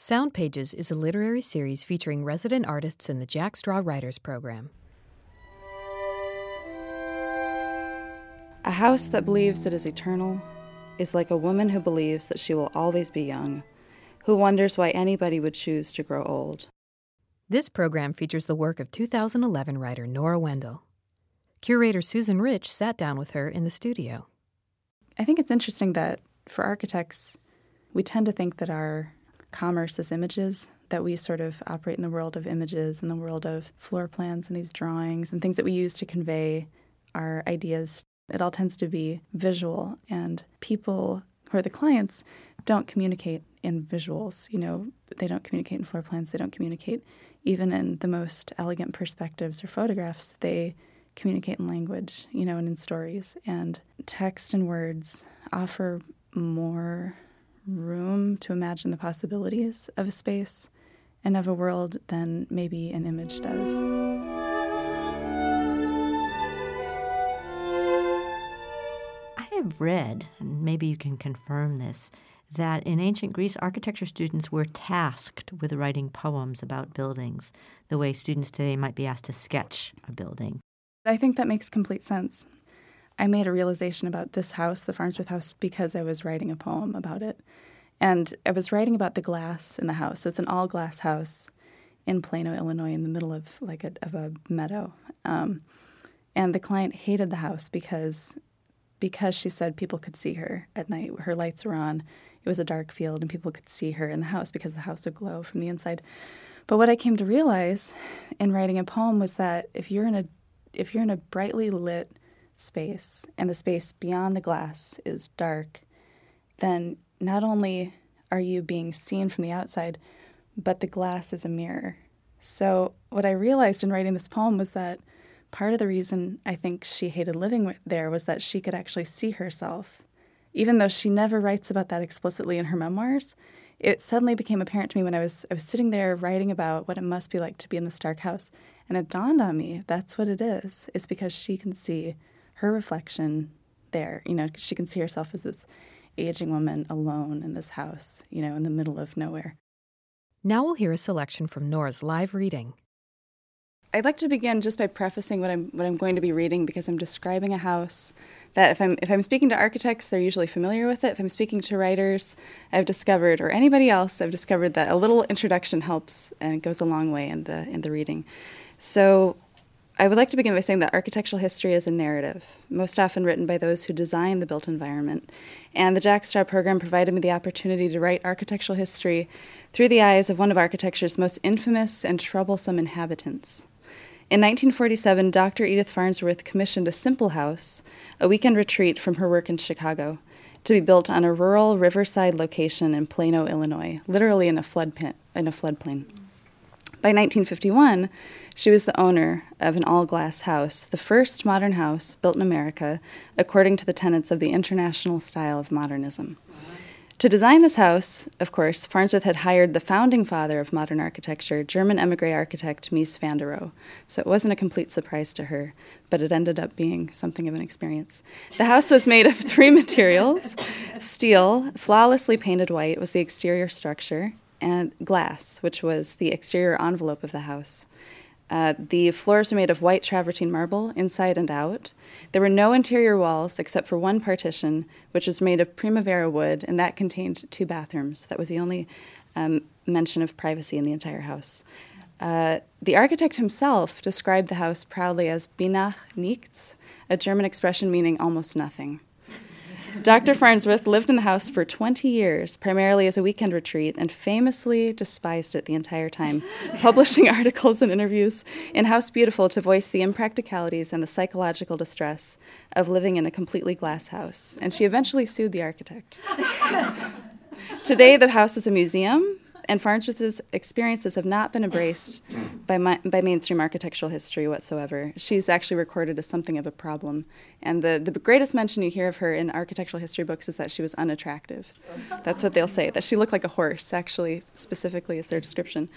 Sound Pages is a literary series featuring resident artists in the Jack Straw Writers Program. A house that believes it is eternal is like a woman who believes that she will always be young, who wonders why anybody would choose to grow old. This program features the work of 2011 writer Nora Wendl. Curator Susan Rich sat down with her in the studio. I think it's interesting that for architects, we tend to think that our commerce as images, that we sort of operate in the world of images, in the world of floor plans and these drawings and things that we use to convey our ideas. It all tends to be visual, and people who are the clients don't communicate in visuals. You know, they don't communicate in floor plans, they don't communicate even in the most elegant perspectives or photographs. They communicate in language, you know, and in stories. And text and words offer more room to imagine the possibilities of a space and of a world than maybe an image does. I have read, and maybe you can confirm this, that in ancient Greece, architecture students were tasked with writing poems about buildings, the way students today might be asked to sketch a building. I think that makes complete sense. I made a realization about this house, the Farnsworth house, because I was writing a poem about it. And I was writing about the glass in the house. It's an all glass house in Plano, Illinois, in the middle of like a, of a meadow. Um, and the client hated the house because because she said people could see her at night. Her lights were on. It was a dark field, and people could see her in the house because the house would glow from the inside. But what I came to realize in writing a poem was that if you're in a if you're in a brightly lit space and the space beyond the glass is dark, then not only are you being seen from the outside, but the glass is a mirror. So, what I realized in writing this poem was that part of the reason I think she hated living there was that she could actually see herself. Even though she never writes about that explicitly in her memoirs, it suddenly became apparent to me when I was I was sitting there writing about what it must be like to be in the Stark house, and it dawned on me that's what it is. It's because she can see her reflection there. You know, she can see herself as this aging woman alone in this house, you know, in the middle of nowhere. Now we'll hear a selection from Nora's live reading. I'd like to begin just by prefacing what I'm what I'm going to be reading because I'm describing a house that if I'm if I'm speaking to architects, they're usually familiar with it. If I'm speaking to writers, I've discovered or anybody else, I've discovered that a little introduction helps and it goes a long way in the in the reading. So I would like to begin by saying that architectural history is a narrative, most often written by those who design the built environment. And the Jack Straw program provided me the opportunity to write architectural history through the eyes of one of architecture's most infamous and troublesome inhabitants. In 1947, Dr. Edith Farnsworth commissioned a simple house, a weekend retreat from her work in Chicago, to be built on a rural riverside location in Plano, Illinois, literally in a flood pit, in a floodplain. By 1951, she was the owner of an all glass house, the first modern house built in America according to the tenets of the international style of modernism. To design this house, of course, Farnsworth had hired the founding father of modern architecture, German emigre architect Mies van der Rohe. So it wasn't a complete surprise to her, but it ended up being something of an experience. The house was made of three materials steel, flawlessly painted white, was the exterior structure, and glass, which was the exterior envelope of the house. Uh, the floors were made of white travertine marble, inside and out. There were no interior walls except for one partition, which was made of primavera wood, and that contained two bathrooms. That was the only um, mention of privacy in the entire house. Uh, the architect himself described the house proudly as Beinahe nichts, a German expression meaning almost nothing. Dr. Farnsworth lived in the house for 20 years, primarily as a weekend retreat, and famously despised it the entire time, publishing articles and interviews in House Beautiful to voice the impracticalities and the psychological distress of living in a completely glass house. And she eventually sued the architect. Today, the house is a museum and Farnsworth's experiences have not been embraced by, my, by mainstream architectural history whatsoever. She's actually recorded as something of a problem. And the, the greatest mention you hear of her in architectural history books is that she was unattractive. That's what they'll say, that she looked like a horse, actually, specifically, is their description.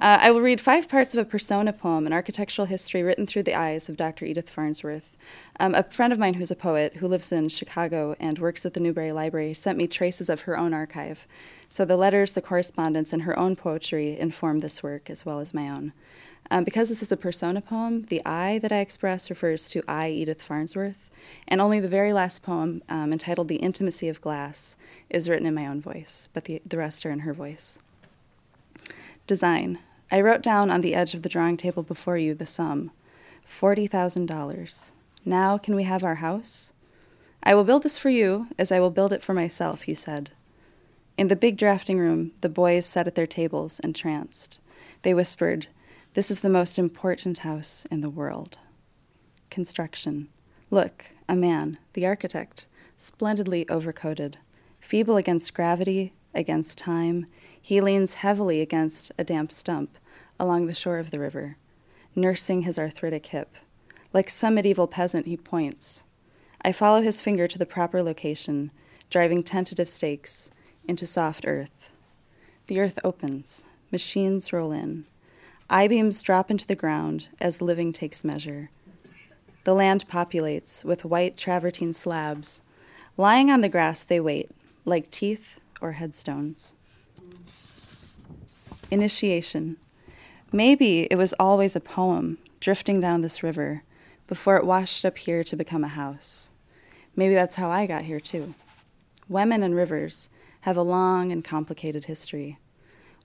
Uh, I will read five parts of a persona poem, an architectural history written through the eyes of Dr. Edith Farnsworth. Um, a friend of mine who's a poet who lives in Chicago and works at the Newberry Library sent me traces of her own archive. So the letters, the correspondence, and her own poetry inform this work as well as my own. Um, because this is a persona poem, the I that I express refers to I, Edith Farnsworth, and only the very last poem, um, entitled The Intimacy of Glass, is written in my own voice, but the, the rest are in her voice. Design. I wrote down on the edge of the drawing table before you the sum $40,000. Now can we have our house? I will build this for you as I will build it for myself, he said. In the big drafting room, the boys sat at their tables, entranced. They whispered, This is the most important house in the world. Construction. Look, a man, the architect, splendidly overcoated, feeble against gravity, against time, he leans heavily against a damp stump along the shore of the river, nursing his arthritic hip. Like some medieval peasant, he points. I follow his finger to the proper location, driving tentative stakes into soft earth. The earth opens, machines roll in. I beams drop into the ground as living takes measure. The land populates with white travertine slabs. Lying on the grass, they wait, like teeth or headstones. Initiation. Maybe it was always a poem drifting down this river before it washed up here to become a house. Maybe that's how I got here, too. Women and rivers have a long and complicated history.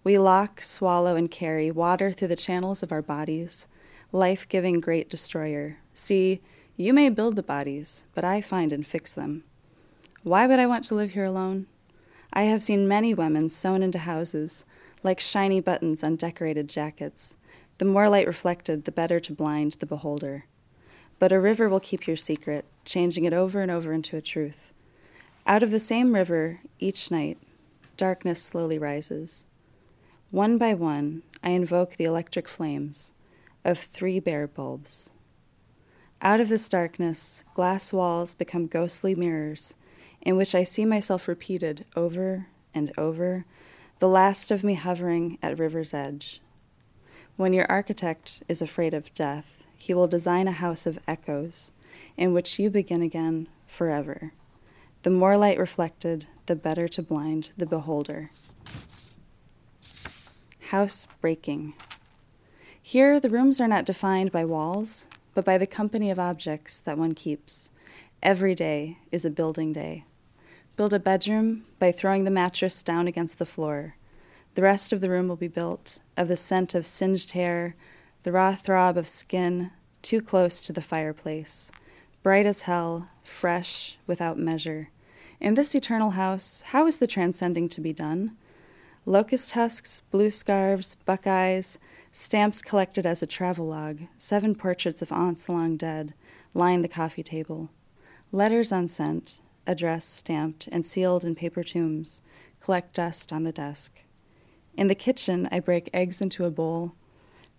We lock, swallow, and carry water through the channels of our bodies, life giving great destroyer. See, you may build the bodies, but I find and fix them. Why would I want to live here alone? I have seen many women sewn into houses, like shiny buttons on decorated jackets. The more light reflected, the better to blind the beholder. But a river will keep your secret, changing it over and over into a truth. Out of the same river, each night, darkness slowly rises. One by one, I invoke the electric flames of three bare bulbs. Out of this darkness, glass walls become ghostly mirrors in which I see myself repeated over and over, the last of me hovering at river's edge. When your architect is afraid of death, he will design a house of echoes in which you begin again forever. The more light reflected, the better to blind the beholder. House breaking. Here, the rooms are not defined by walls, but by the company of objects that one keeps. Every day is a building day. Build a bedroom by throwing the mattress down against the floor. The rest of the room will be built of the scent of singed hair, the raw throb of skin, too close to the fireplace, bright as hell, fresh, without measure. In this eternal house, how is the transcending to be done? Locust husks, blue scarves, buckeyes, stamps collected as a travelogue, seven portraits of aunts long dead line the coffee table. Letters unsent, address stamped and sealed in paper tombs, collect dust on the desk. In the kitchen, I break eggs into a bowl,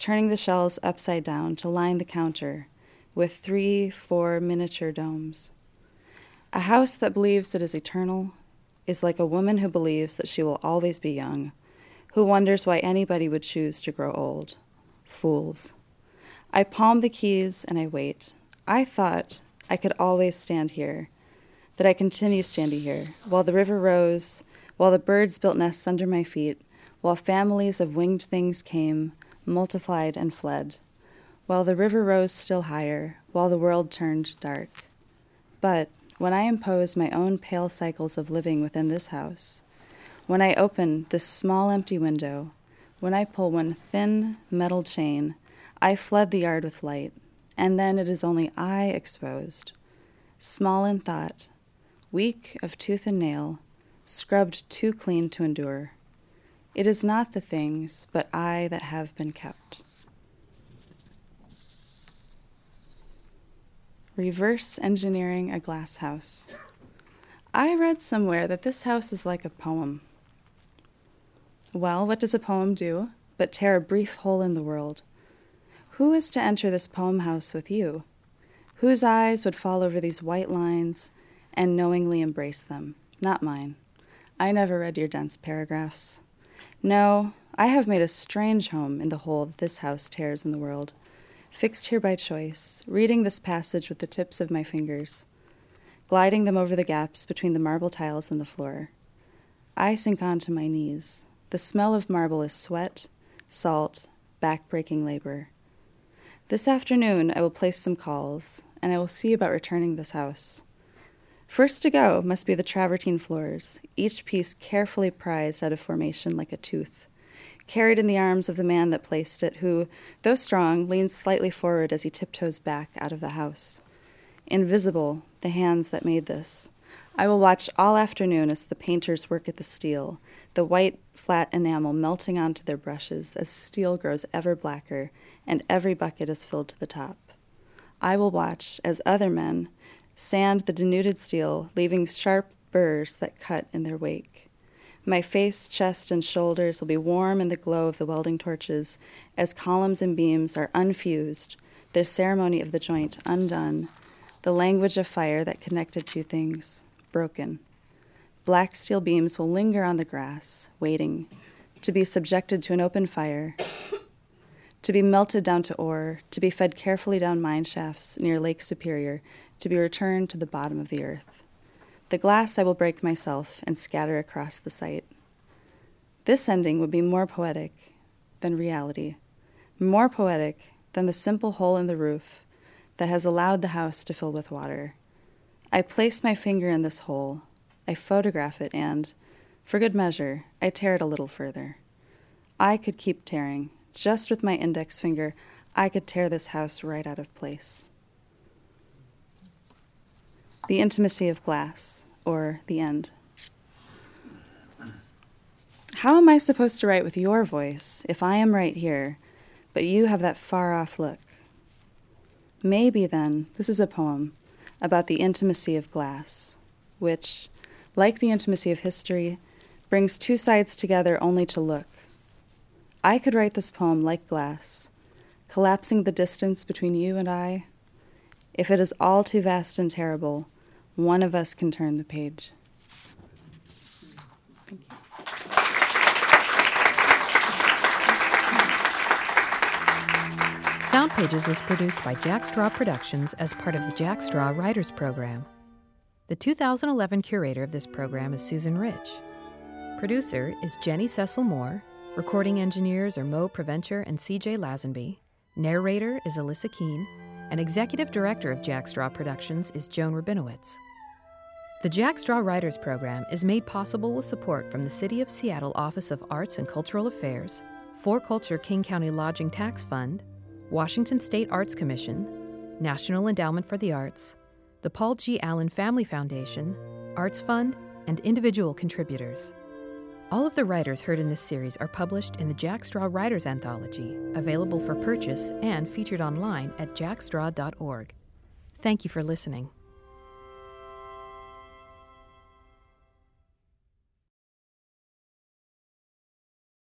turning the shells upside down to line the counter with three, four miniature domes. A house that believes it is eternal is like a woman who believes that she will always be young, who wonders why anybody would choose to grow old. Fools. I palm the keys and I wait. I thought I could always stand here that I continue standing here, while the river rose, while the birds built nests under my feet, while families of winged things came, multiplied, and fled, while the river rose still higher, while the world turned dark. But when I impose my own pale cycles of living within this house, when I open this small empty window, when I pull one thin metal chain, I flood the yard with light, and then it is only I exposed. Small in thought, weak of tooth and nail, scrubbed too clean to endure. It is not the things, but I that have been kept. Reverse engineering a glass house. I read somewhere that this house is like a poem. Well, what does a poem do but tear a brief hole in the world? Who is to enter this poem house with you? Whose eyes would fall over these white lines and knowingly embrace them, not mine. I never read your dense paragraphs. No, I have made a strange home in the hole that this house tears in the world, fixed here by choice, reading this passage with the tips of my fingers, gliding them over the gaps between the marble tiles and the floor. I sink onto my knees. The smell of marble is sweat, salt, back-breaking labor. This afternoon I will place some calls, and I will see about returning this house. First to go must be the travertine floors, each piece carefully prized out of formation like a tooth, carried in the arms of the man that placed it, who, though strong, leans slightly forward as he tiptoes back out of the house. Invisible, the hands that made this. I will watch all afternoon as the painters work at the steel, the white, flat enamel melting onto their brushes as steel grows ever blacker and every bucket is filled to the top. I will watch as other men sand the denuded steel, leaving sharp burrs that cut in their wake. My face, chest, and shoulders will be warm in the glow of the welding torches as columns and beams are unfused, their ceremony of the joint undone, the language of fire that connected two things broken. Black steel beams will linger on the grass, waiting to be subjected to an open fire, to be melted down to ore, to be fed carefully down mine shafts near Lake Superior, to be returned to the bottom of the earth. The glass I will break myself and scatter across the site. This ending would be more poetic than reality, more poetic than the simple hole in the roof that has allowed the house to fill with water. I place my finger in this hole, I photograph it, and, for good measure, I tear it a little further. I could keep tearing. Just with my index finger, I could tear this house right out of place. The intimacy of glass, or the end. How am I supposed to write with your voice if I am right here, but you have that far off look? Maybe then this is a poem about the intimacy of glass, which, like the intimacy of history, brings two sides together only to look. I could write this poem like glass, collapsing the distance between you and I. If it is all too vast and terrible, one of us can turn the page. Sound Pages was produced by Jack Straw Productions as part of the Jack Straw Writers Program. The 2011 curator of this program is Susan Rich. Producer is Jenny Cecil Moore. Recording engineers are Moe Provencher and CJ Lazenby. Narrator is Alyssa Keene and executive director of Jack Straw Productions is Joan Rabinowitz. The Jack Straw Writers Program is made possible with support from the City of Seattle Office of Arts and Cultural Affairs, 4Culture King County Lodging Tax Fund, Washington State Arts Commission, National Endowment for the Arts, the Paul G. Allen Family Foundation, Arts Fund, and individual contributors. All of the writers heard in this series are published in the Jack Straw Writers Anthology, available for purchase and featured online at jackstraw.org. Thank you for listening.